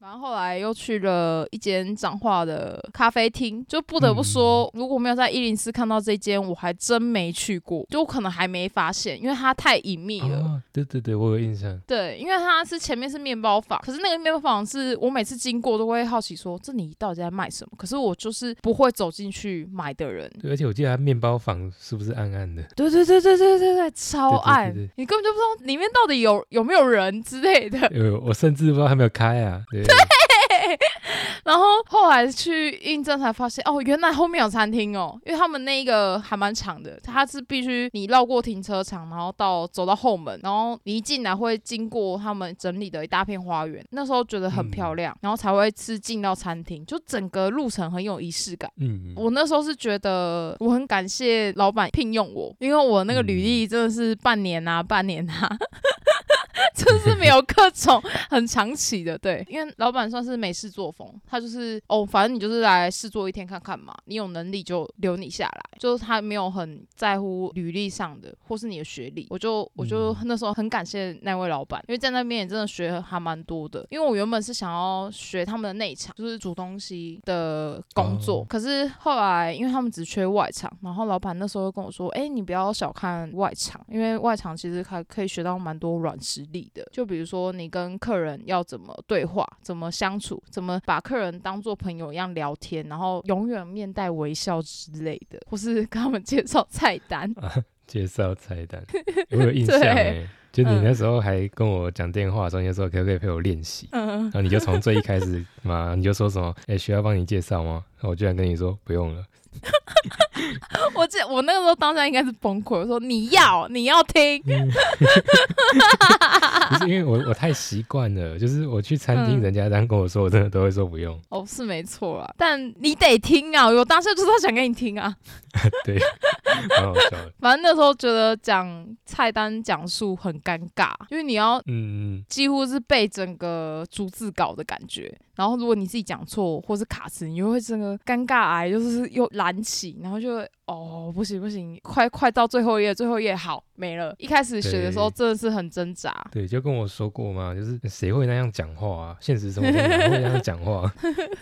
然后后来又去了一间彰化的咖啡厅，就不得不说，如果没有在一零四看到这间，我还真没去过，就可能还没发现，因为它太隐秘了。哦，对对对，我有印象。对，因为它是前面是面包房，可是那个面包房是我每次经过都会好奇说，这里到底在卖什么？可是我就是不会走进去买的人。对，而且我记得它面包房是不是暗暗的？对对对对对对对，超对对暗，对你根本就不知道里面到底有有没有人之类的。呃，我甚至不知道它没有开啊。对，然后后来去印证才发现，哦，原来后面有餐厅哦，因为他们那一个还蛮长的，它是必须你绕过停车场，然后到走到后门，然后你一进来会经过他们整理的一大片花园，那时候觉得很漂亮，然后才会是进到餐厅，就整个路程很有仪式感。嗯，我那时候是觉得我很感谢老板聘用我，因为我那个履历真的是半年啊，半年啊。就是没有各种很长期的，对，因为老板算是美式作风，他就是哦，反正你就是来试做一天看看嘛，你有能力就留你下来，就是他没有很在乎履历上的或是你的学历，我就我就那时候很感谢那位老板，因为在那边也真的学还蛮多的，因为我原本是想要学他们的内场，就是煮东西的工作，哦。可是后来因为他们只缺外场，然后老板那时候跟我说，哎、你不要小看外场，因为外场其实还可以学到蛮多软实力的，就比如说你跟客人要怎么对话，怎么相处，怎么把客人当做朋友一样聊天，然后永远面带微笑之类的，或是 跟他们介绍菜单。介绍菜单，我有印象对哎。就你嗯那时候还跟我讲电话的时候，你就说可不可以陪我练习？嗯然，后你就从最一开始嘛，你就说什么？哎、需要帮你介绍吗？然后我居然跟你说不用了。我记得我那个时候当下应该是崩溃，我说你要你要听，不是因为我我太习惯了，就是我去餐厅，嗯人家这样跟我说，我真的都会说不用。哦是没错啊，但你得听啊，我当下就是要讲给你听啊。对，蛮好笑的。反正那时候觉得讲菜单讲述很尴尬，因为你要嗯嗯，几乎是背整个逐字稿的感觉。然后如果你自己讲错或是卡词，你就会整个尴尬癌就是又燃起，然后就哦不行不行，快快到最后一页，最后一页好没了。一开始写的时候真的是很挣扎。对，就跟我说过嘛，就是谁会那样讲话啊？现实生活中哪会那样讲话？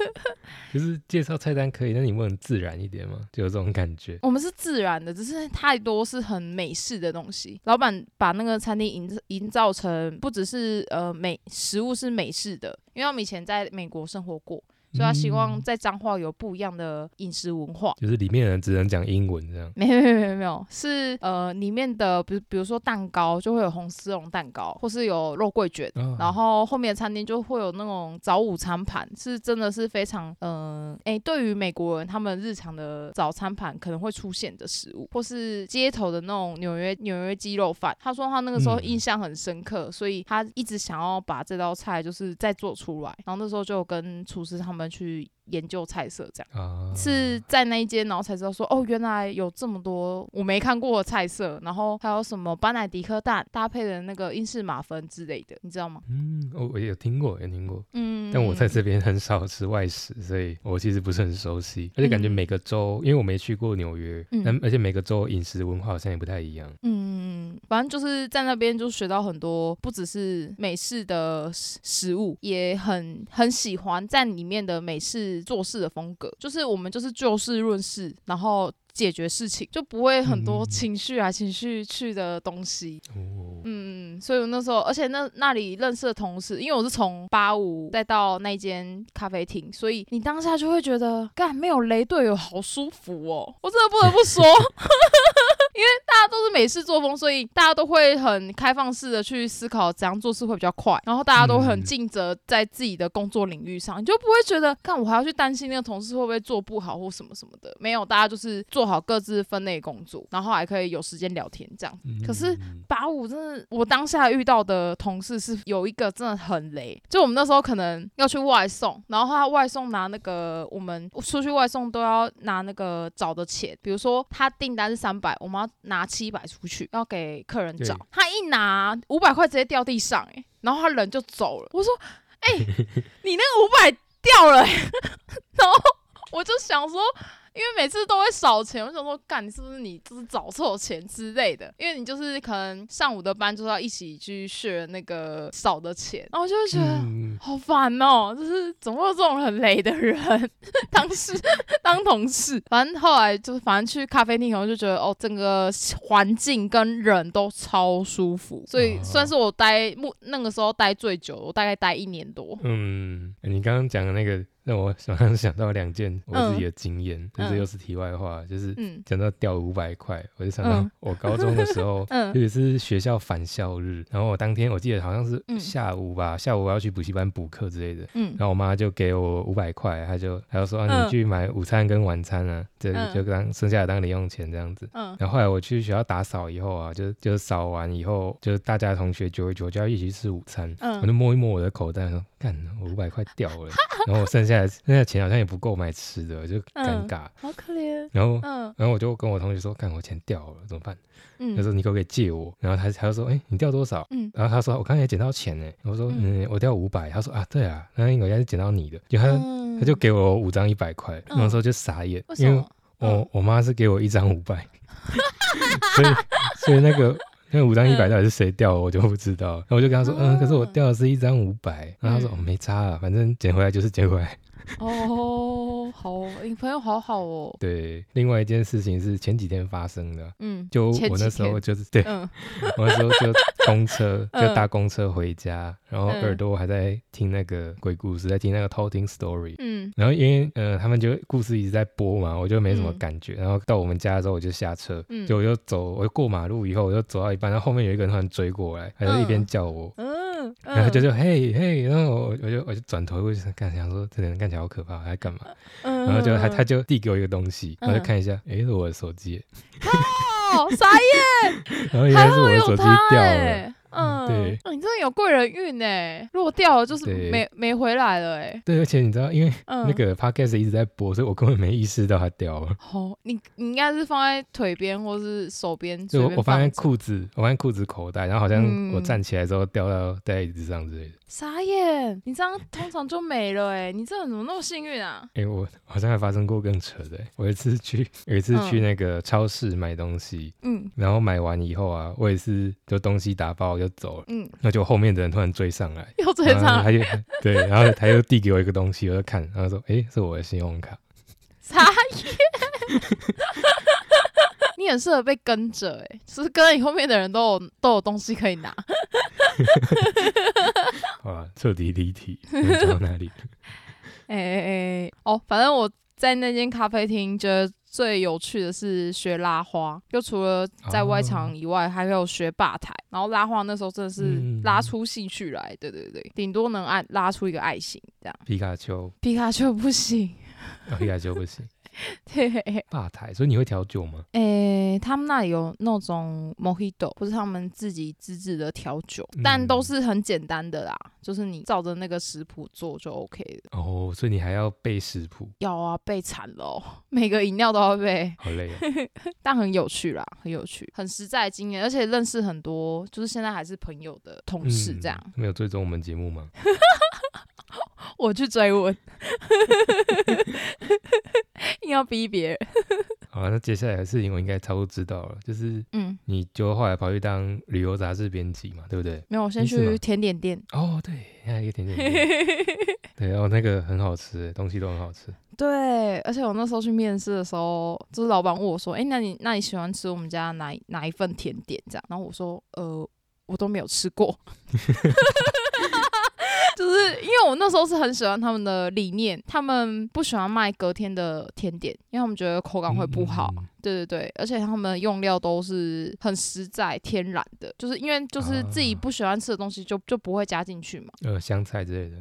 就是介绍菜单可以，但你不能自然一点嘛？就有这种感觉。我们是自然的，只是太多是很美式的东西。老板把那个餐厅营营造成不只是呃美食物是美式的，因为我们以前在美国生活过，所以他希望嗯在彰化有不一样的饮食文化。就是里面的人只能讲英文这样。没有没有没有没有，是呃里面的，比如比如说蛋糕就会有红丝绒蛋糕，或是有肉桂卷，哦然后后面的餐厅就会有那种早午餐盘，是真的是非常嗯哎、对于美国人他们日常的早餐盘可能会出现的食物，或是街头的那种纽约纽约鸡肉饭。他说他那个时候嗯印象很深刻，所以他一直想要把这道菜就是再做出来，然后那时候就跟厨师他们去研究菜色这样。啊，是在那一间，然后才知道说，哦，原来有这么多我没看过的菜色，然后还有什么班乃迪克蛋搭配的那个英式马芬之类的，你知道吗？嗯，我我有听过，有听过。嗯，但我在这边很少吃外食，所以我其实不是很熟悉，而且感觉嗯每个州，因为我没去过纽约，嗯但而且每个州饮食文化好像也不太一样。嗯，反正就是在那边就学到很多，不只是美式的食食物，也很很喜欢在里面的美式做事的风格，就是我们就是就事论事，然后解决事情，就不会很多嗯情绪啊、情绪去的东西。哦，嗯，所以我那时候，而且那那里认识的同事，因为我是从八五再到那间咖啡厅，所以你当下就会觉得，干没有雷队友好舒服哦，我真的不得不说。因为大家都是美式作风，所以大家都会很开放式的去思考怎样做事会比较快，然后大家都很嗯尽责在自己的工作领域上，你就不会觉得，看我还要去担心那个同事会不会做不好或什么什么的。没有，大家就是做好各自分内工作，然后还可以有时间聊天这样。可是嗯八五真的，我当下遇到的同事是有一个真的很雷，就我们那时候可能要去外送，然后他外送拿那个我们出去外送都要拿那个找的钱，比如说他订单是三百，我们要拿七百出去，要给客人找，他一拿五百块直接掉地上、欸，然后他人就走了。我说，哎、你那个五百掉了、欸，然后我就想说。因为每次都会少钱，我想说，干，你是不是你就是找错钱之类的？因为你就是可能上午的班就是要一起去 share 那个少的钱，然后我就会觉得。嗯，好烦哦！就是怎么会有这种很雷的人 当事 当同事？反正后来就是反正去咖啡厅以后就觉得哦，整个环境跟人都超舒服，所以哦算是我待目那个时候待最久，我大概待一年多。嗯，你刚刚讲的那个让我马上 想到两件我自己的经验，嗯是又是题外话，就是嗯讲到掉五百块，我就想到嗯我高中的时候，嗯有一次学校返校日，然后我当天我记得好像是嗯下午吧，下午我要去补习班补课之类的。嗯然后我妈就给我五百块，她就她就说、啊、嗯你去买午餐跟晚餐啊，这嗯就当剩下的当零用钱这样子。嗯然后后来我去学校打扫以后啊，就就扫完以后，就是大家同学久一久就要一起去吃午餐。我就嗯，摸一摸我的口袋，说干，我五百块掉了。然后我剩下的剩下钱好像也不够买吃的，就尴嗯尬。好可怜。然后嗯然后我就跟我同学说，看，我钱掉了，怎么办？他嗯说你可不可以借我？然后他他就说，哎、你掉多少？嗯然后他说我刚才捡到钱呢。我说嗯，我掉五百。他说啊，对啊，那应该是捡到你的。就他、嗯他就给我五张一百块，嗯那时候就傻眼，因为？我、嗯我妈是给我一张五百，所以所以那个。那五张一百到底是谁掉的，我就不知道。然后我就跟他说，嗯，可是我掉的是一张五百。然后他说，嗯哦，没差啊，反正捡回来就是捡回来。哦，好，你朋友好好哦。对，另外一件事情是前几天发生的，嗯，就我那时候就是对，嗯。我那时候就公车，就嗯。搭公车回家，然后嗯。耳朵还在听那个鬼故事，在听那个偷听 story。嗯。然后因为呃他们就故事一直在播嘛，我就没什么嗯。感觉。然后到我们家的时候我就下车，嗯。就我就走，我就过马路以后我就走到一半，然后后面有一个人突然追过来，他就一边嗯叫我，嗯，然后就就嘿嘿，然后我我就我就转头过去看，想说这个人看起来好可怕，他在干嘛？嗯，然后就他他就递给我一个东西，嗯我就看一下，诶，是我的手机，哦，傻眼。然后原来还是我的手机掉了。欸嗯，对哦你真的有贵人运呢。如果掉了，就是没没回来了哎。对，而且你知道，因为嗯，那个 podcast 一直在播，所以我根本没意识到它掉了。哦，你你应该是放在腿边或是手边，就我我放在裤子，我放在裤子口袋，然后好像嗯我站起来之后掉到在椅子上之类的。傻眼，你这样通常就没了哎。你这人怎么那么幸运啊？哎、我好像还发生过更扯的、欸。我有一次去，有一次去嗯那个超市买东西，嗯然后买完以后啊，我也是就东西打包我就走了，嗯，那就后面的人突然追上来，又追上来，他就 对，然后他又递给我一个东西，我就看，然后说，哎、是我的信用卡。傻眼。你很适合被跟着哎，就是跟着你后面的人都有都有东西可以拿。好了，彻底离题，我们讲到哪里？哎哎哎，哦，反正我在那间咖啡厅觉得最有趣的是学拉花，就除了在外场以外，还有学吧台。然后拉花那时候真的是嗯拉出兴趣来，对对对，顶多能爱拉出一个爱心这样。皮卡丘，皮卡丘不行，啊 皮卡丘不行。对，吧台，所以你会调酒吗？诶，他们那里有那种 Mojito，不是他们自己自制的调酒，但都嗯是很简单的啦，就是你照着那个食谱做就 OK 了。哦，所以你还要背食谱，要啊，背惨了哦，每个饮料都要背。好累哦。但很有趣啦，很有趣，很实在的经验，而且认识很多，就是现在还是朋友的同事这样。嗯没有追踪我们节目吗？我去追问，硬要逼别人。好，那接下来的事情我应该差不多知道了，就是嗯，你就后来跑去当旅游杂志编辑嘛，对不对？没有，我先去甜点店。哦，对，还有一个甜点店，对，然后那个很好吃，东西都很好吃。对，而且我那时候去面试的时候，就是老板问我说：“哎、那你那你喜欢吃我们家哪哪一份甜点？”这样，然后我说：“呃，我都没有吃过。” 就是因为我那时候是很喜欢他们的理念，他们不喜欢卖隔天的甜点，因为他们觉得口感会不好。对对对，而且他们用料都是很实在、天然的，就是因为就是自己啊不喜欢吃的东西就就不会加进去嘛。呃，香菜之类的。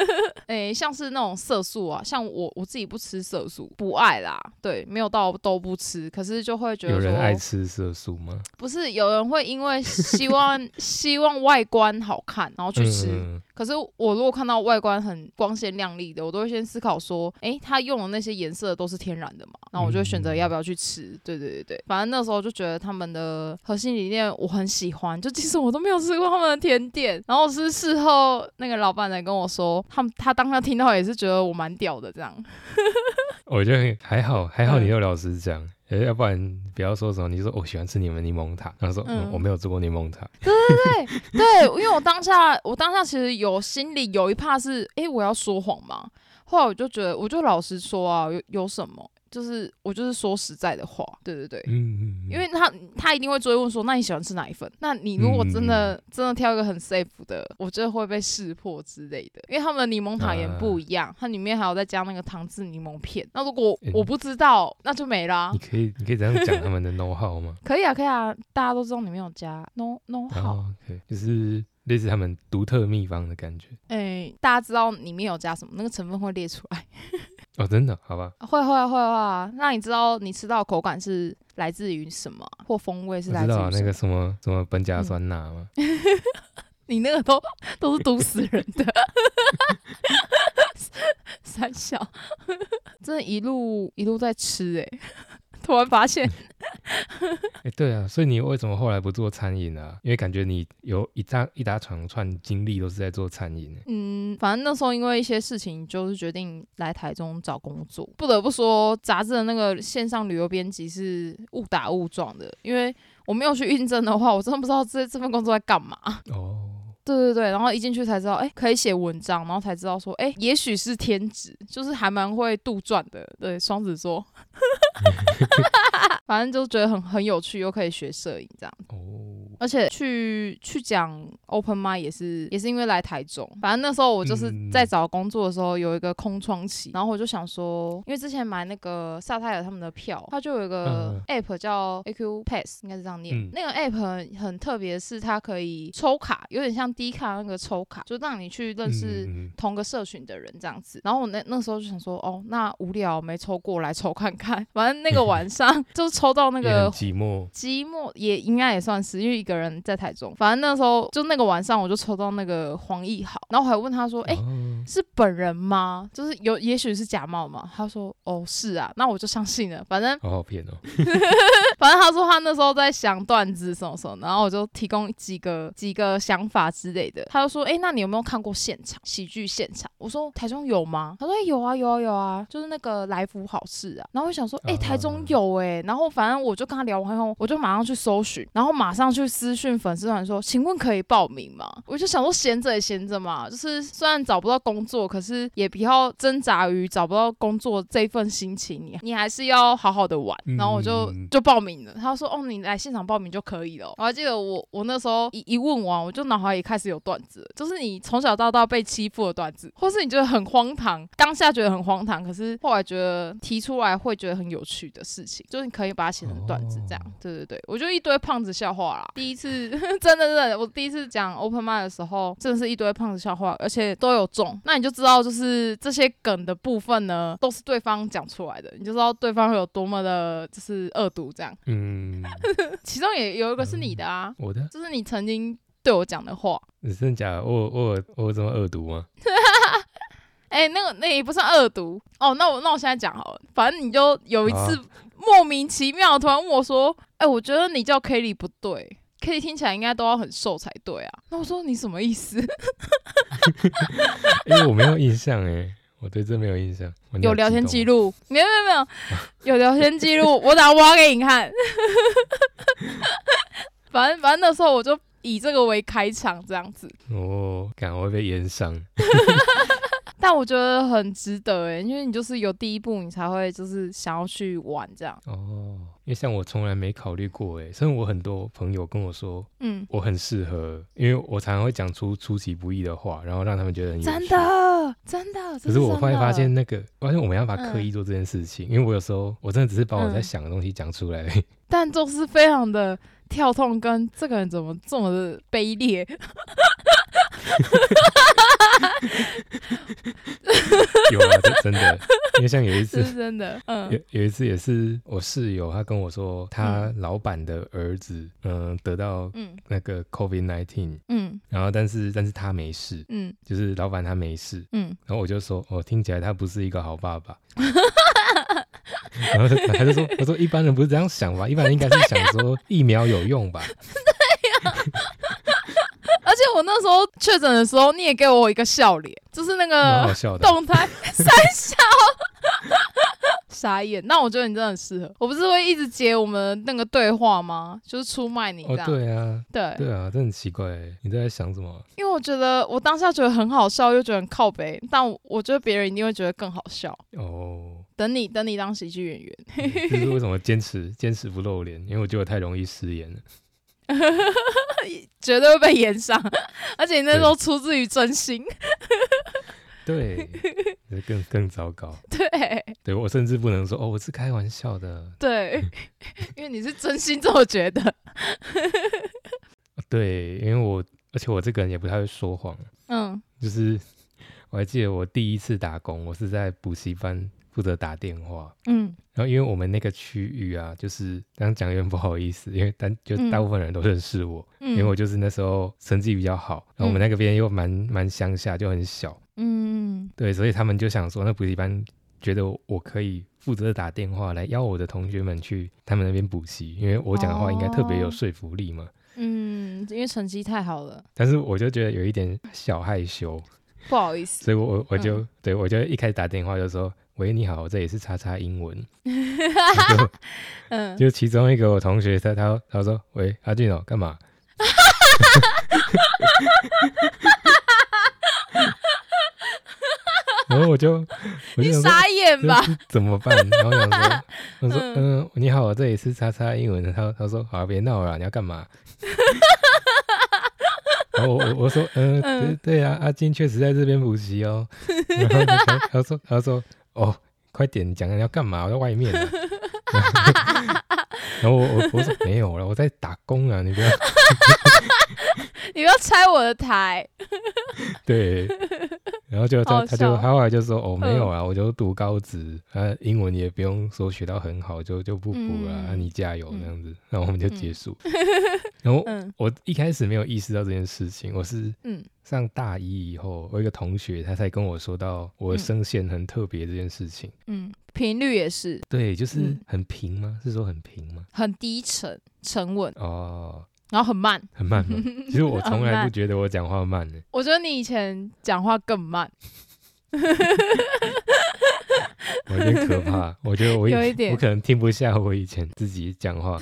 诶、像是那种色素啊，像我我自己不吃色素，不爱啦，对，没有到都不吃，可是就会觉得有人爱吃色素吗？不是有人会因为希望希望外观好看，然后去吃。嗯可是我如果看到外观很光鲜亮丽的，我都会先思考说，诶，他用的那些颜色都是天然的嘛？那我就选择要不要去吃。对对对对，反正那时候就觉得他们的核心理念我很喜欢，就其实我都没有吃过他们的甜点，然后是事后那个老板来跟我说，他们他当他听到也是觉得我蛮屌的这样。我觉得还好，还好嗯。你有老实讲，呃要不然不要说什么，你说我喜欢吃你们柠檬塔，然后说嗯嗯。我没有做过柠檬塔，对对对。对，因为我当下，我当下其实有心里有一怕是，诶，我要说谎吗？后来我就觉得，我就老实说啊，有有什么，就是我就是说实在的话，对对对。嗯嗯，因为他他一定会追问说，那你喜欢吃哪一份？那你如果真的、嗯真的挑一个很 safe 的，我觉得会被识破之类的。因为他们的柠檬塔也不啊一样，它里面还有再加那个糖渍柠檬片。那如果嗯我不知道，那就没啦你。可以你可以这样讲他们的 know how 吗？可以啊，可以啊，大家都知道里面有加 no no 好。然后 OK，就是类似他们独特秘方的感觉。哎、大家知道里面有加什么，那个成分会列出来。哦，真的，好吧，会会会啊，那你知道你吃到口感是来自于什么啊，或风味是来自于什么？知道啊那个什么什么苯甲嗯。酸钠吗，你那个都都是毒死人的，三小，真的一路一路在吃哎、突然发现，哎，对啊，所以你为什么后来不做餐饮啊？因为感觉你有一大一大长串经历都是在做餐饮欸。嗯，反正那时候因为一些事情，就是决定来台中找工作。不得不说，杂志的那个线上旅游编辑是误打误撞的，因为我没有去应征的话，我真的不知道这这份工作在干嘛。哦，对对对，然后一进去才知道，哎，可以写文章，然后才知道说，哎，也许是天职，就是还蛮会杜撰的。对，双子座，反正就觉得很很有趣，又可以学摄影这样。哦，而且去去讲 open m i 也是也是因为来台中，反正那时候我就是嗯在找工作的时候有一个空窗期，然后我就想说，因为之前买那个萨泰尔他们的票，它就有一个嗯 app 叫 AQ Pass，应该是这样念。嗯那个 app 很很特别，是它可以抽卡，有点像 D 卡那个抽卡，就让你去认识同个社群的人这样子。然后我那那时候就想说，哦，那无聊没抽过来抽看看。反正那个晚上 就是抽到那个寂寞，寂寞也应该也算是，因为一个人在台中。反正那时候就那个晚上，我就抽到那个黄奕豪，然后我还问他说：“哎、哦是本人吗？就是有，也许是假冒嘛？”他说：“哦，是啊。”那我就相信了。反正好好骗哦，反正他说他那时候在想段子什么什么，然后我就提供几个几个想法之类的。他就说：“哎、那你有没有看过现场喜剧现场？”我说：“台中有吗？”他说：“哎、有啊，有啊，有啊，就是那个来福好事啊。”然后我想说：“哎、台中有哎、然后反正我就跟他聊完后，我就马上去搜寻，然后马上去私讯粉丝团说：“请问可以报名吗？”我就想说闲着也闲着嘛，就是虽然找不到工作，可是也不要挣扎于找不到工作这一份心情，你你还是要好好的玩。然后我就嗯就报名了。他说：“哦，你来现场报名就可以了。”我还记得我我那时候一一问完，我就脑海里开始有段子，就是你从小到大被欺负的段子，或是你觉得很荒唐，当下觉得很荒唐，可是后来觉得提出来会觉得很有趣的事情，就是你可以把它写成段子这样。哦对对对，我就一堆胖子笑话啦。第一次 真的真的，我第一次讲 open m i d 的时候，真的是一堆胖子笑话，而且都有中。那你就知道，就是这些梗的部分呢，都是对方讲出来的，你就知道对方会有多么的，就是恶毒这样。嗯，其中也有一个是你的啊，我的，就是你曾经对我讲的话。你真的假的？我我我有这么恶毒吗？哎、那个那也不算恶毒哦。那我那我现在讲好了，反正你就有一次莫名其妙突然问我说：“哎、我觉得你叫 Kelly 不对，Kelly 听起来应该都要很瘦才对啊。”那我说你什么意思？因为我没有印象哎，我对这没有印象。有聊天记录，没有没有没有，有聊天记录，我等下挖给你看。反正反正那时候我就以这个为开场这样子。哦，感我会被淹伤。但我觉得很值得哎，因为你就是有第一步，你才会就是想要去玩这样。哦，因为像我从来没考虑过哎，虽然我很多朋友跟我说嗯，我很适合，因为我常常会讲出出其不意的话，然后让他们觉得很有真趣。的真的。可是我会会发现，那个，发现我没办法刻嗯意做这件事情，因为我有时候我真的只是把我在嗯想的东西讲出来。但就是非常的跳痛，跟这个人怎么这么的卑劣。有啊，这真的，因为像有一次是，真的，嗯有有一次也是我室友，他跟我说，他老板的儿子，嗯、得到嗯那个 COVID nineteen，嗯然后但是但是他没事，嗯就是老板他没事，嗯，然后我就说，哦，听起来他不是一个好爸爸。然后他他就说，他说一般人不是这样想吧？一般人应该是想说疫苗有用吧？而且我那时候确诊的时候，你也给我一个笑脸，就是那个。动态三笑，傻眼。那我觉得你真的很适合。我不是会一直接我们那个对话吗？就是出卖你这哦，对啊，对对啊，这很奇怪欸，你都在想什么？因为我觉得我当下觉得很好笑，又觉得很靠北，但我我觉得别人一定会觉得更好笑。哦，等你等你当喜剧演员，这是为什么坚持坚持不露脸？因为我觉得我太容易失言了。绝对会被延上，而且你那时候出自于真心。对，这更更糟糕。对对我甚至不能说哦，我是开玩笑的。对，因为你是真心这么觉得。对，因为我而且我这个人也不太会说谎，嗯就是我还记得我第一次打工，我是在补习班负责打电话。嗯。然后因为我们那个区域啊，就是这样讲有点不好意思，因为但就嗯。大部分人都认识我，嗯，因为我就是那时候成绩比较好，然后我们那个边又蛮蛮乡下，就很小，嗯对，所以他们就想说，那补习班觉得我可以负责打电话来邀我的同学们去他们那边补习，因为我讲的话应该特别有哦说服力嘛。嗯，因为成绩太好了，但是我就觉得有一点小害羞，不好意思。所以我我我就、嗯。对我就一开始打电话就说：“喂，你好，这里是叉叉英文。我就”嗯，就其中一个我同学他他他说：“喂，阿俊哦，干嘛？” 然后我就我就你傻眼吧？怎么办？然后想说，我说嗯嗯、你好，这里是叉叉英文。他他说好，别闹了，你要干嘛？然后我我我说嗯、对嗯对啊，阿金确实在这边补习哦。然后他他说他说哦，快点你讲你要干嘛？我在外面呢。然后我我我说没有了，我在打工啊，你不要 你不要拆我的台。对。然后就他他就他后来就说哦没有啊，我就读高职，啊英文也不用说学到很好，就就不补了，啊嗯你加油嗯这样子，然后我们就结束。然后嗯我一开始没有意识到这件事情，我是嗯上大一以后，我一个同学他才跟我说到我声线很特别这件事情。嗯，频率也是对，就是嗯很平吗？是说很平吗？很低沉、沉稳，哦，然后很慢。很慢吗？其实我从来不觉得我讲话慢呢。我觉得你以前讲话更慢，我有点可怕。我觉得我有一点我可能听不下我以前自己讲话。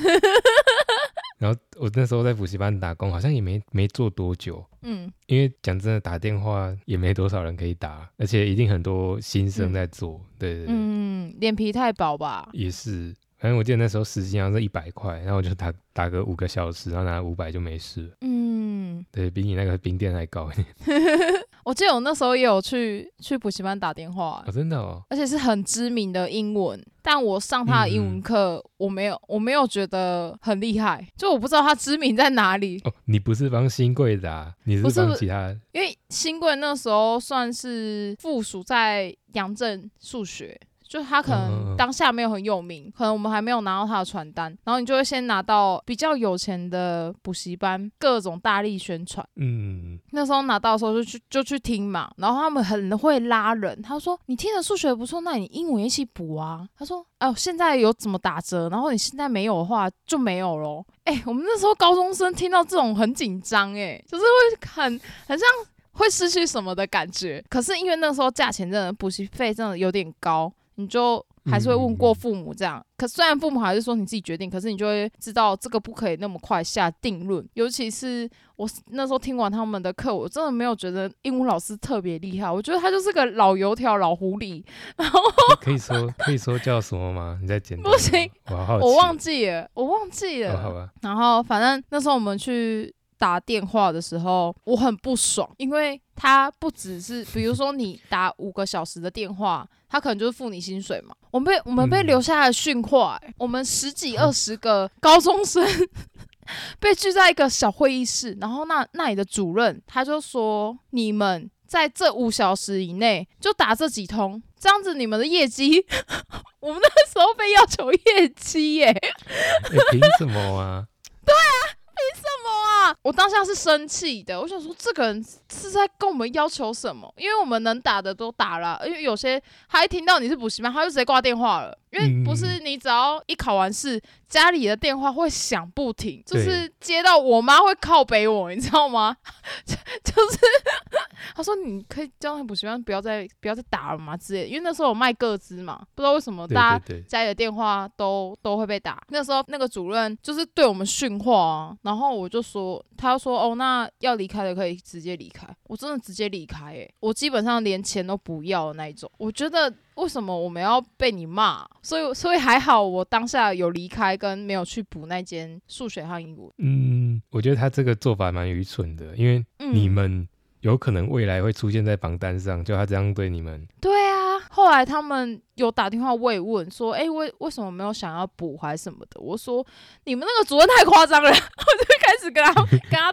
然后我那时候在补习班打工，好像也没没做多久，嗯因为讲真的，打电话也没多少人可以打，而且一定很多新生嗯在做。对对对，嗯，脸皮太薄吧？也是。反正我记得那时候时薪好像是一百块，然后我就打打个五个小时，然后拿五百就没事了。嗯，对比你那个冰店还高一点。我记得我那时候也有去去补习班打电话哦，，真的哦。而且是很知名的英文，但我上他的英文课，我没有我没有觉得很厉害，就我不知道他知名在哪里。哦，你不是帮新贵打，你是是帮其他因为新贵那时候算是附属在阳正数学，就他可能当下没有很有名，可能我们还没有拿到他的传单，然后你就会先拿到比较有钱的补习班各种大力宣传。嗯，那时候拿到的时候就去就去听嘛，然后他们很会拉人。他说你听的数学不错，那你英文一起补啊。他说哦，现在有怎么打折，然后你现在没有的话就没有咯。哎、我们那时候高中生听到这种很紧张，哎，就是会很很像会失去什么的感觉。可是因为那时候价钱真的补习费真的有点高，你就还是会问过父母这样。可虽然父母还是说你自己决定，可是你就会知道这个不可以那么快下定论。尤其是我那时候听完他们的课，我真的没有觉得英文老师特别厉害，我觉得他就是个老油条、老狐狸。然后可以说可以说叫什么吗？你在简单。不行我忘记了，我忘记了。哦，好吧。然后反正那时候我们去打电话的时候，我很不爽，因为他不只是，比如说你打五个小时的电话，他可能就是付你薪水嘛。我们被我们被嗯留下来训话、欸我们十几二十个高中生被聚在一个小会议室，然后那那里的主任他就说，你们在这五小时以内就打这几通，这样子你们的业绩，我们那时候被要求业绩耶、哎，凭什么啊？对啊！凭什么啊我当下是生气的，我想说这个人是在跟我们要求什么？因为我们能打的都打了，因为有些他一听到你是补习班，他就直接挂电话了。因为不是你只要一考完试，家里的电话会响不停，就是接到我妈会靠北我，你知道吗？就就是 他说你可以叫那补习班不要再不要再打了嘛之类的，因为那时候我卖个资嘛，不知道为什么大家家里的电话都都会被打。那时候那个主任就是对我们训话啊，然后我就说，他说哦，那要离开的可以直接离开。我真的直接离开、欸，我基本上连钱都不要的那一种。我觉得为什么我们要被你骂？所以所以还好，我当下有离开跟没有去补那间数学和英文。嗯，我觉得他这个做法蛮愚蠢的，因为嗯你们有可能未来会出现在榜单上，就他这样对你们，对啊，后来他们有打电话慰问说，哎、为为什么没有想要补还是什么的？我说你们那个主任太夸张了，我就开始跟他跟他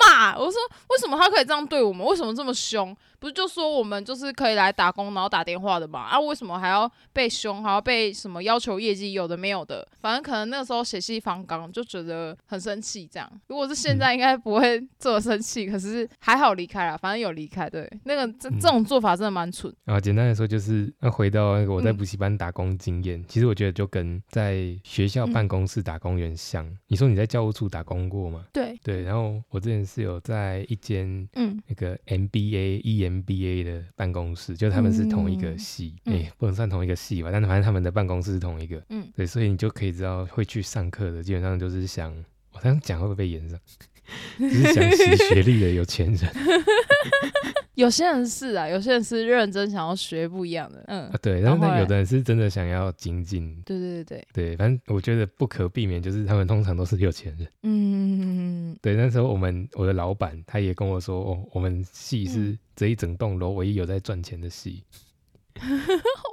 骂，我说为什么他可以这样对我们？为什么这么凶？不是就说我们就是可以来打工，然后打电话的嘛？啊，为什么还要被凶，还要被什么要求业绩？有的没有的，反正可能那个时候血气方刚，就觉得很生气。这样，如果是现在，应该不会 这么生气。可是还好离开了，反正有离开。对，那个这嗯这种做法真的蛮蠢。然后简单来说就是，那回到那个我在嗯补习班打工经验，其实我觉得就跟在学校嗯办公室打工有点像。你说你在教务处打工过吗？对，对，然后我之前是有在一间嗯。那个 MBA、EMBA 的办公室，就他们是同一个嗯。系，嗯。哎、不能算同一个系吧，但是反正他们的办公室是同一个，嗯。对，所以你就可以知道会去上课的，基本上就是想，我这样讲会不会被延上？就是想洗 学历的有钱人。有些人是啊，有些人是认真想要学不一样的，嗯。啊，，对，然后有的人是真的想要精进，对对对对，对，反正我觉得不可避免，就是他们通常都是有钱人。嗯，对，那时候我们我的老板他也跟我说，哦，我们系是嗯这一整栋楼唯一有在赚钱的系。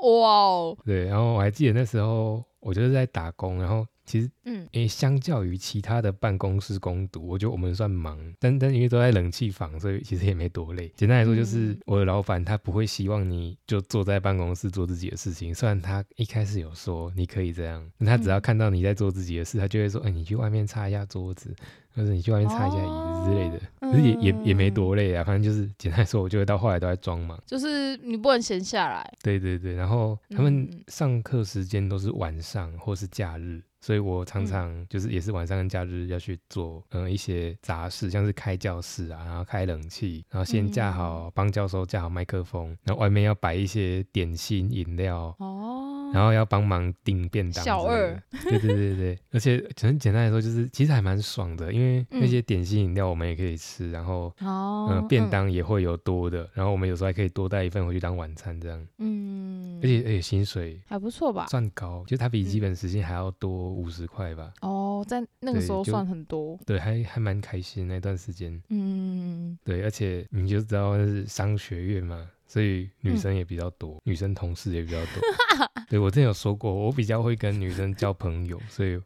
哇哦，对，然后我还记得那时候我就是在打工，然后其实嗯。诶，相较于其他的办公室工读，我觉得我们算忙，但但因为都在冷气房，所以其实也没多累。简单来说，就是嗯。我的老板他不会希望你就坐在办公室做自己的事情，虽然他一开始有说你可以这样，但他只要嗯。看到你在做自己的事，他就会说，哎，你去外面擦一下桌子，或者你去外面擦一下椅子之类的。可是也也也没嗯多累啊，反正就是简单来说，我就会到后来都在装忙。就是你不能闲下来，对对对，然后他们嗯上课时间都是晚上或是假日，所以我常嗯常就是也是晚上跟假日要去做嗯一些杂事，像是开教室啊，然后开冷气，然后先架好嗯帮教授架好麦克风，然后外面要摆一些点心饮料。哦，然后要帮忙订便当小二对对对对，而且很简单来说，就是其实还蛮爽的，因为那嗯些点心饮料我们也可以吃，然后哦，嗯、便当也会有多的，然后我们有时候还可以多带一份回去当晚餐这样，嗯，而且而且薪水还不错吧？算高，就它比基嗯本时薪还要多五十块吧。哦，在那个时候算很多，对，还还蛮开心那段时间。嗯，对，而且你就知道那是商学院嘛，所以女嗯生也比较多，女生同事也比较多。对我之前有说过，我比较会跟女生交朋友，所以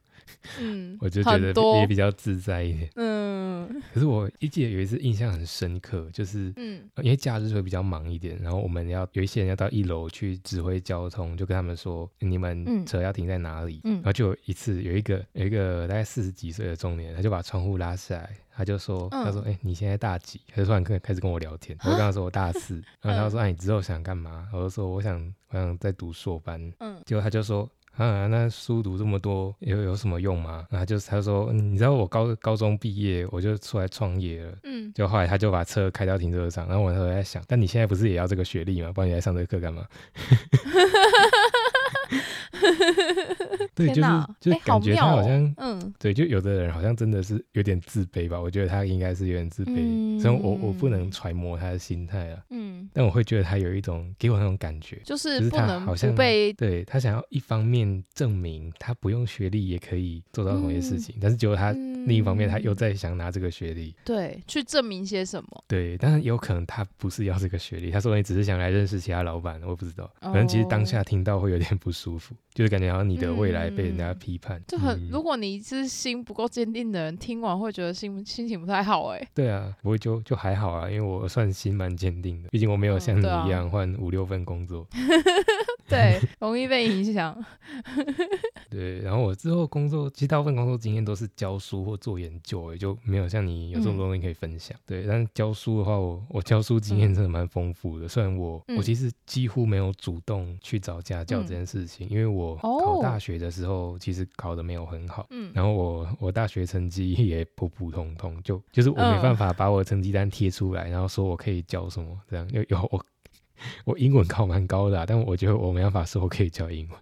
嗯，我就觉得也比较自在一点。嗯可是我一记得有一次印象很深刻，就是嗯呃因为假日会比较忙一点，然后我们要有一些人要到一楼去指挥交通，就跟他们说你们嗯车要停在哪里。嗯然后就有一次有一个有一个大概四十几岁的中年人，他就把窗户拉下来，他就说、嗯他说哎、你现在大几？他就突然跟开始跟我聊天，我就跟他说我大四，然后他说哎、你之后想干嘛？我就说我想我想在读硕班，嗯结果他就说。啊，那书读这么多有有什么用吗？然后他就他说，嗯你知道我高高中毕业我就出来创业了，嗯，就后来他就把车开到停车场，然后我那时候在想，但你现在不是也要这个学历吗？不然你来上这个课干嘛？对，就是就感觉他好像、嗯对，就有的人好像真的是有点自卑吧。我觉得他应该是有点自卑，虽然我我不能嗯揣摩他的心态啊，嗯，但我会觉得他有一种给我那种感觉，就就是不能不好像被对他想要一方面证明他不用学历也可以做到同一些事嗯情，但是结果他另一方面他又嗯在想拿这个学历。对去证明些什么，对，但是有可能他不是要这个学历，他说你只是想来认识其他老板，我不知道。可能其实当哦下听到会有点不舒服，就是感觉好像你的未来被人家嗯批判。就很，嗯如果你是心不够坚定的人，听完会觉得心心情不太好哎、对啊，不过就就还好啊，因为我算心蛮坚定的，毕竟我没有嗯像你一样换五六份工作。对，容易被影响。对，然后我之后工作，其实大部分工作经验都是教书或做研究，也就没有像你有这么多东西可以分享。对，但是教书的话，我我教书经验真的蛮丰富的。虽然我我其实几乎没有主动去找家教这件事情，因为我考大学的时候其实考的没有很好，嗯，然后我我大学成绩也普普通通，就就是我没办法把我成绩单贴出来，然后说我可以教什么这样，有有我 我英文考蛮高的，但我觉得我没办法说我可以教英文。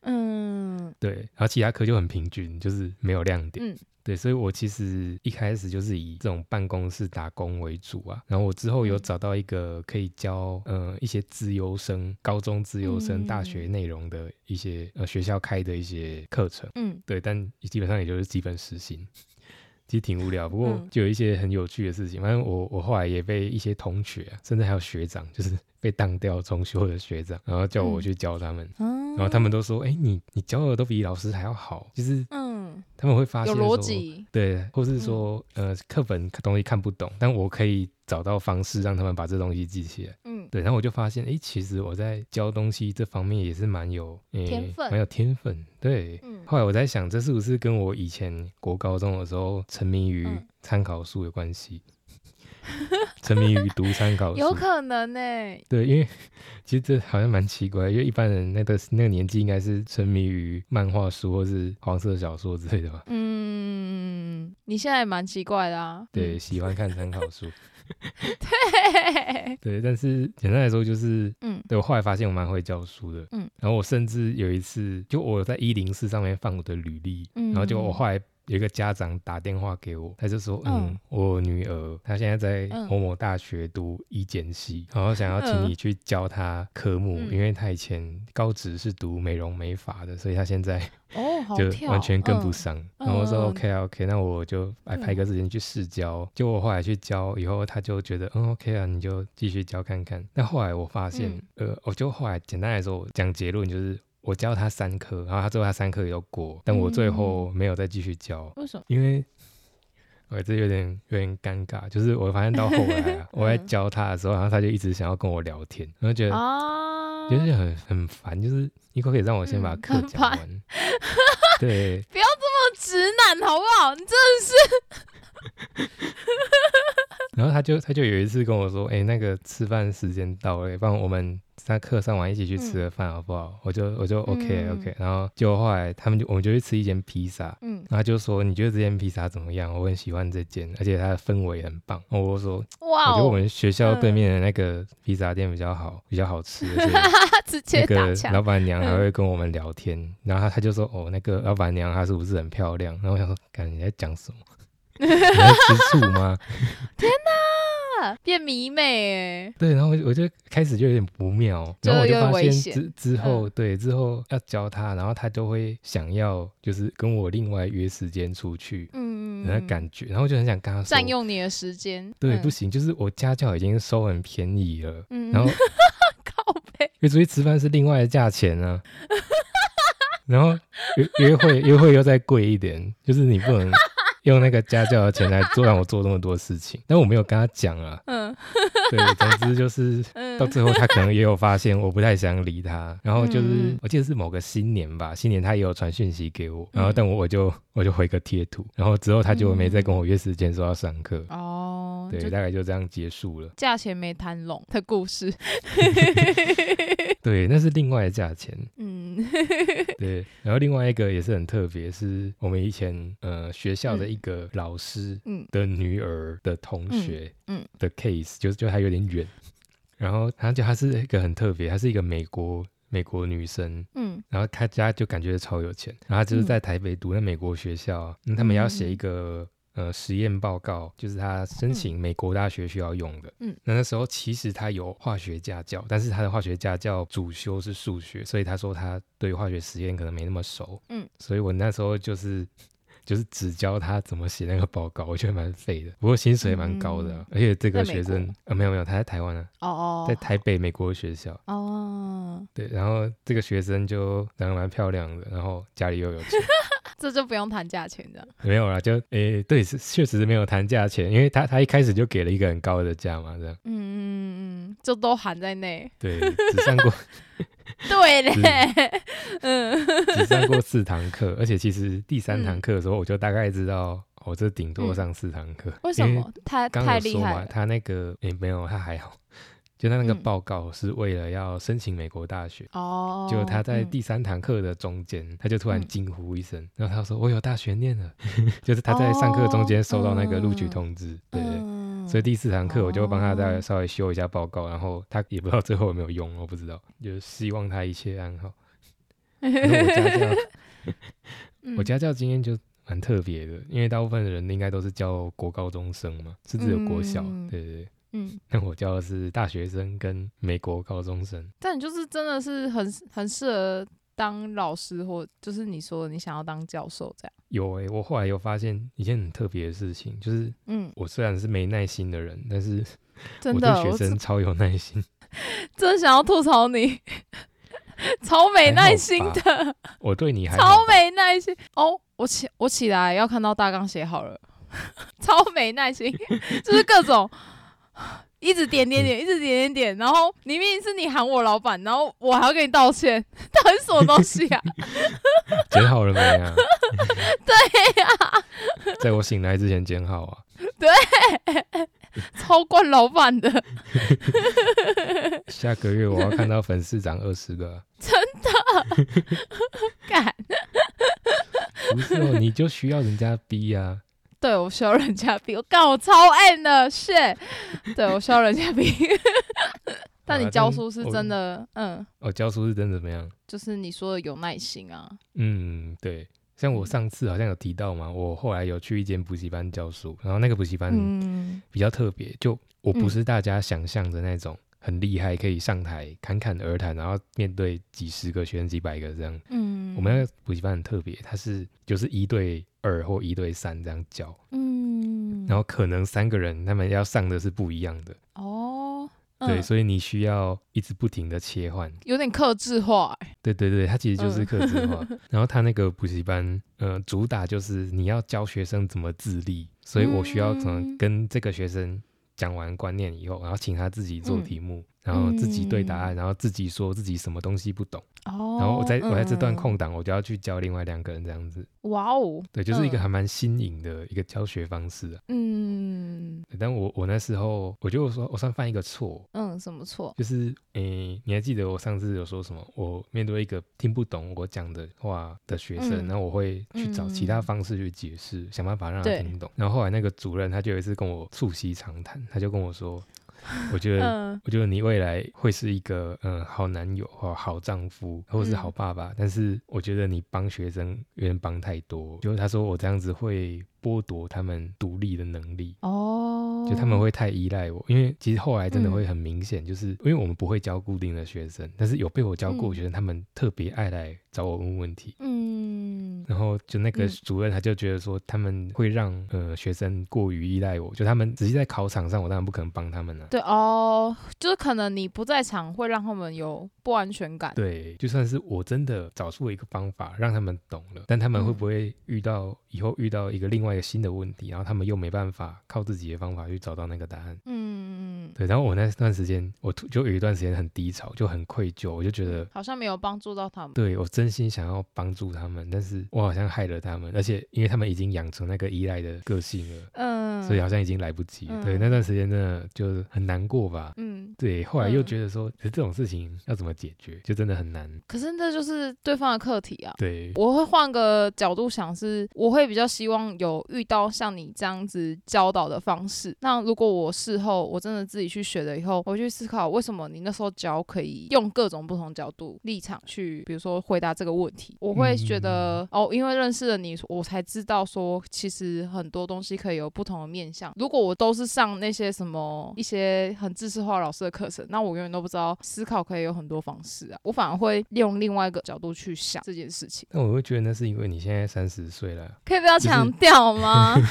嗯，对，然后其他科就很平均，就是没有亮点。嗯，对，所以我其实一开始就是以这种办公室打工为主啊。然后我之后有找到一个可以教呃一些自优生、高中自优生、大学内容的一些呃学校开的一些课程。嗯，对，但基本上也就是基本实行。其实挺无聊，不过就有一些很有趣的事情。反正我我后来也被一些同学，甚至还有学长，就是 被当掉重修的学长，然后叫我去教他们。然后他们都说：“哎，你你教的都比老师还要好。”就是嗯，他们会发现有逻辑，对，或是说呃课本东西看不懂，但我可以找到方式让他们把这东西记起来。嗯，对。然后我就发现，哎，其实我在教东西这方面也是蛮有天分，蛮有天分。对。后来我在想，这是不是跟我以前国高中的时候沉迷于参考书有关系？沉迷于读参考书，有可能呢。对，因为其实这好像蛮奇怪，因为一般人那个那个年纪应该是沉迷于漫画书或是黄色小说之类的吧。嗯，你现在蛮奇怪的啊。对，喜欢看参考书。对。对，但是简单来说就是，嗯，对我后来发现我蛮会教书的，嗯，然后我甚至有一次，就我在一零四上面放我的履历，嗯，然后就我后来。有一个家长打电话给我，他就说：“嗯，我女儿她现在在某某大学读医检系，然后想要请你去教她科目，因为她以前高职是读美容美发的，所以她现在哦 就完全跟不上。然后我说 OK OK，那我就来排个时间去试教。就我后来去教以后，他就觉得嗯 OK 啊，你就继续教看看。但后来我发现，呃，我就后来简单来说讲结论就是。我教他三科，然后他最后他三科也有过，但我最后没有再继续教。为什么？因为，我这有点有点尴尬，就是我发现到后来啊，我在教他的时候，然后他就一直想要跟我聊天，然后觉得啊，就是很很烦，就是你可不可以让我先把课讲完？对，不要这么直男好不好？你真的是。然后他就他就有一次跟我说：“哎，那个吃饭时间到了，帮我们。”在课上完一起去吃个饭好不好？我就我就 OK OK，然后就后来他们就我们就去吃一间披萨，嗯，然后就说你觉得这间披萨怎么样？我很喜欢这间，而且它的氛围很棒。我说哇，我觉得我们学校对面的那个披萨店比较好，比较好吃。直接那个老板娘还会跟我们聊天，然后他就说哦，那个老板娘她是不是很漂亮？然后我想说，看你在讲什么？你在吃醋吗？变迷妹哎，对，然后我我就开始就有点不妙，然后我就发现之之后，对之后要教他，然后他就会想要就是跟我另外约时间出去，嗯，那感觉，然后就很想跟他占用你的时间，对，不行，就是我家教已经收很便宜了，嗯，然后靠背，约出去吃饭是另外的价钱啊，然后约约会约会又再贵一点，就是你不能。用那个家教的钱来做让我做这么多事情，但我没有跟他讲啊。嗯，对，总之就是到最后他可能也有发现我不太想理他，然后就是我记得是某个新年吧，新年他也有传讯息给我，然后但我我就我就回个贴图，然后之后他就没再跟我约时间说要上课。哦，对，大概就这样结束了。价钱没谈拢的故事。对，那是另外的价钱。嗯，对，然后另外一个也是很特别，是我们以前呃学校的一个老师的女儿的同学嗯的 case，就是就还有点远。然后他就她是一个很特别，她是一个美国美国女生，嗯，然后她家就感觉超有钱，然后就是在台北读那美国学校，他们要写一个。呃，实验报告就是他申请美国大学需要用的。嗯，那那时候其实他有化学家教，但是他的化学家教主修是数学，所以他说他对化学实验可能没那么熟。嗯，所以我那时候就是就是只教他怎么写那个报告，我觉得蛮废的。不过薪水蛮高的，而且这个学生呃没有没有，他在台湾啊。哦哦，在台北美国学校。哦，对，然后这个学生就长得蛮漂亮的，然后家里又有钱。这就不用谈价钱的，没有啦，就诶，对，是确实是没有谈价钱，因为他他一开始就给了一个很高的价嘛，这样，嗯嗯嗯，就都含在内，对，只上过 对嘞，嗯，只上过四堂课，而且其实第三堂课的时候，我就大概知道，我这顶多上四堂课。为什么？他刚太厉害了。他那个诶，没有，他还好。就他那个嗯报告是为了要申请美国大学，哦，就他在嗯第三堂课的中间，他就突然嗯惊呼一声，然后他说：“我有大学念了。”就是他在上课中间收到那个录取哦通知，对对。嗯所以第四堂课我就帮他再哦稍微修一下报告，然后他也不知道最后有没有用，我不知道，就希望他一切安好。我家教，我嗯家教经验就蛮特别的，因为大部分的人应该都是教国高中生嘛，甚至有国小，对对。嗯，那我教的是大学生跟美国高中生，但你就是真的是很很适合当老师，或就是你说你想要当教授这样。有诶、我后来有发现一件很特别的事情，就是嗯，我虽然是没耐心的人，但是 我真的，对学生超有耐心。真的想要吐槽你，超没耐心的，我对你还超没耐心。哦，我起我起来要看到大纲写好了，超没耐心，就是各种。一直点点点，一直点点点，然后明明是你喊我老板，然后我还要跟你道歉，到底什么东西啊？剪好了没啊？对呀、在我醒来之前剪好啊。对超惯老板的，下个月我要看到粉丝涨二十个啊，干，不是哦，你就需要人家逼啊。对我需要人家逼，我干我超 N 的 shit，对我需要人家逼。但你教书是真的，嗯，哦，教书是真的怎么样？就是你说的有耐心啊，嗯，对。像我上次好像有提到嘛，我后来有去一间补习班教书，然后那个补习班嗯比较特别，就我不嗯是大家想象的那种很厉害，可以上台侃侃而谈，然后面对几十个学生、几百个这样。嗯，我们那个补习班很特别，它是就是一对二或一对三这样教，嗯，然后可能三个人他们要上的是不一样的，哦，对，嗯所以你需要一直不停的切换。有点克制化、欸，对对对，它其实就是克制化。然后他那个补习班，呃，主打就是你要教学生怎么自立，所以我需要怎么嗯。跟这个学生讲完观念以后，然后请他自己做嗯。题目，然后自己对答案，嗯然后自己说自己什么东西不懂，哦，然后我在我在这段嗯，空档，我就要去教另外两个人这样子。哇哦，对，就是一个嗯还蛮新颖的一个教学方式啊。嗯但我我那时候我觉得我说我算犯一个错，嗯，什么错？就是诶、你还记得我上次有说什么？我面对一个听不懂我讲的话的学生，嗯然后我会去找其他嗯方式去解释，想办法让他听懂。然后后来那个主任他就有一次跟我促膝长谈，他就跟我说，我觉得。嗯我觉得你未来会是一个嗯好男友或好丈夫，或是好嗯爸爸，但是我觉得你帮学生有点帮太多，就是他说我这样子会剥夺他们独立的能力。哦，就他们会太依赖我，因为其实后来真的会嗯很明显，就是因为我们不会教固定的学生，但是有被我教过的学生，他们特别爱来找我问问题。嗯然后就那个嗯主任他就觉得说，他们会让呃学生过于依赖我，就他们只是在考场上，我当然不可能帮他们啊。对哦，就是可能你不在场会让他们有不安全感。对，就算是我真的找出了一个方法让他们懂了，但他们会嗯不会遇到以后遇到一个另外一个新的问题，然后他们又没办法靠自己的方法去找到那个答案？嗯，对，然后我那段时间，我就有一段时间很低潮，就很愧疚，我就觉得，好像没有帮助到他们。对我真心想要帮助他们，但是我好像害了他们，而且因为他们已经养成那个依赖的个性了，嗯，所以好像已经来不及了。对，嗯那段时间真的就是很难过吧。嗯，对，后来又嗯觉得说，可是这种事情要怎么解决，就真的很难。可是这就是对方的课题啊。对，我会换个角度想是，我会比较希望有遇到像你这样子教导的方式。那如果我事后我真的自己去学了以后，我去思考为什么你那时候教可以用各种不同角度立场去，比如说回答这个问题，我会觉得、哦，因为认识了你，我才知道说其实很多东西可以有不同的面向。如果我都是上那些什么一些很知识化老师的课程，那我永远都不知道思考可以有很多方式啊。我反而会用另外一个角度去想这件事情。那我会觉得那是因为你现在三十岁了，可以不要强调吗？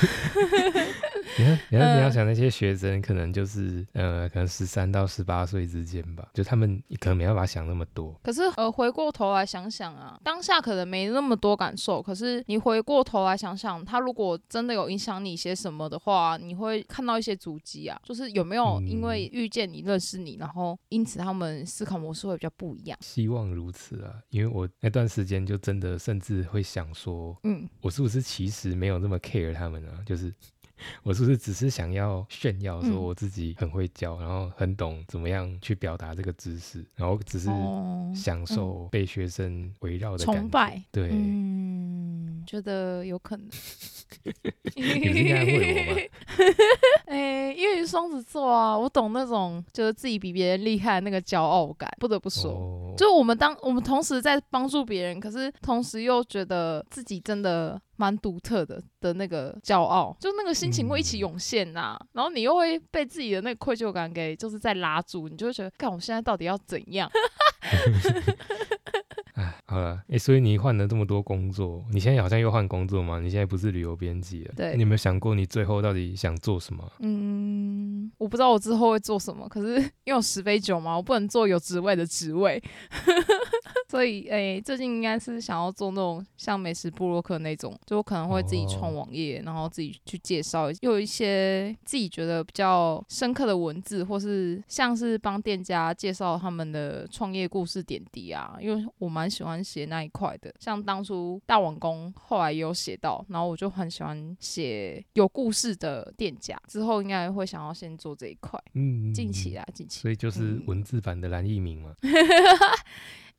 你看，你看，你要嗯想那些学生，可能就是呃，可能十三到十八岁之间吧，就他们可能没办法想那么多。可是呃，回过头来想想啊，当下可能没那么多感受，可是你回过头来想想，他如果真的有影响你些什么的话，你会看到一些足迹啊，就是有没有因为遇见你、认识你，然后因此他们思考模式会比较不一样。希望如此啊，因为我那段时间就真的甚至会想说，嗯，我是不是其实没有那么 care 他们啊？就是我是不是只是想要炫耀说嗯我自己很会教，然后很懂怎么样去表达这个知识，然后只是哦享受被学生围绕的感觉崇拜，对，嗯，觉得有可能。你是应该会我吗？哎、因为双子座啊，我懂那种就是自己比别人厉害的那个骄傲感，不得不说。哦，就我们当我们同时在帮助别人，可是同时又觉得自己真的蛮独特的的那个骄傲，就那个心情会一起嗯涌现呐、然后你又会被自己的那个愧疚感给就是在拉住，你就会觉得，看我现在到底要怎样？哎，好了，哎、所以你换了这么多工作，你现在好像又换工作吗？你现在不是旅游编辑了？对你有没有想过你最后到底想做什么？嗯，我不知道我之后会做什么，可是因为我十杯酒嘛，我不能做有职位的职位，所以诶、最近应该是想要做那种像美食部落客那种，就我可能会自己创哦网页，然后自己去介绍，又有一些自己觉得比较深刻的文字，或是像是帮店家介绍他们的创业故事点滴啊，因为我蛮喜欢写那一块的，像当初大王宫后来也有写到，然后我就很喜欢写有故事的店家，之后应该会想要先做这一块，嗯，近期啊，近期。所以就是嗯文字版的蓝奕明嘛。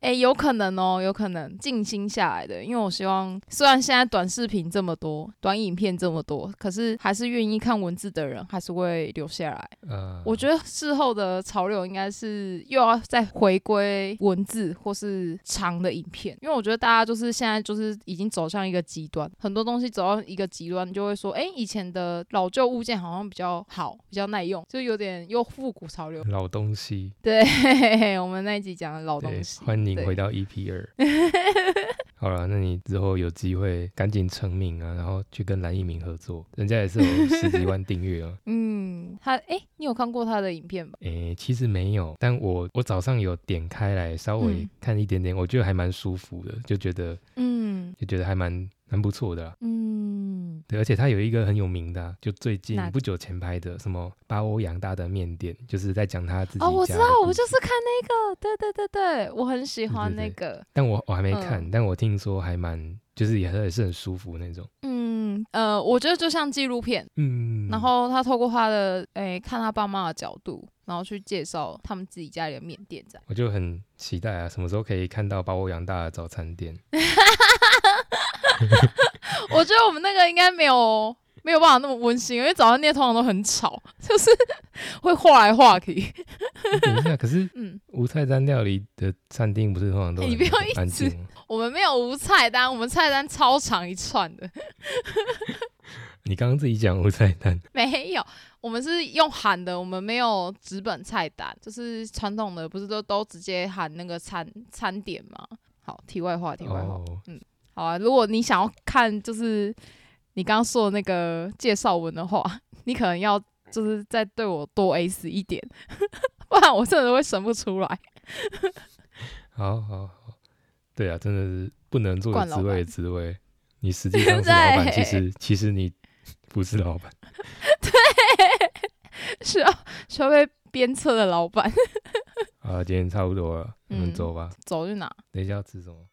诶，有可能哦，有可能静心下来的，因为我希望，虽然现在短视频这么多，短影片这么多，可是还是愿意看文字的人还是会留下来。呃，我觉得事后的潮流应该是又要再回归文字或是长的影片，因为我觉得大家就是现在就是已经走向一个极端，很多东西走到一个极端，就会说，哎、以前的老旧物件好像比较好，比较耐用，就有点又复古潮流。老东西，对，我们那一集讲的老东，西，欢迎对回到 EP 二。好了，那你之后有机会赶紧成名啊，然后去跟蓝奕明合作，人家也是有十几万订阅啊。嗯，他哎、你有看过他的影片吧？诶、其实没有，但我我早上有点开来稍微嗯看一点点，我觉得还蛮舒服的，就觉得嗯就觉得还蛮蛮不错的啦。嗯，对，而且他有一个很有名的啊、就最近不久前拍的什么把欧养大的面店，就是在讲他自己哦，我知道我就是看那个，对对对对，我很喜欢对那个。但我我还没看，嗯但我听说还蛮，就是也也是很舒服那种。嗯呃，我觉得就像纪录片，嗯，然后他透过他的诶、看他爸妈的角度，然后去介绍他们自己家里的面店这样。我就很期待啊，什么时候可以看到把我养大的早餐店？我觉得我们那个应该没有没有办法那么温馨，因为早餐店通常都很吵，就是会画来画去。等一下，可是 嗯，无菜单料理的餐厅不是通常都哎你不要一直？我们没有无菜单，我们菜单超长一串的，你刚刚自己讲无菜单，没有。我们是用喊的，我们没有纸本菜单，就是传统的，不是都都直接喊那个餐餐点吗？好，题外话，题外话。哦，好啊，如果你想要看就是你刚刚说的那个介绍文的话，你可能要就是再对我多 A 死一点，不然我真的会生不出来。好好好，对啊，真的是不能做职位的职位，你实际上 是老板，对其实其实你不是老板。需要需要被鞭策的老板，好了，今天差不多了，我们嗯走吧。走去哪？等一下要吃什么？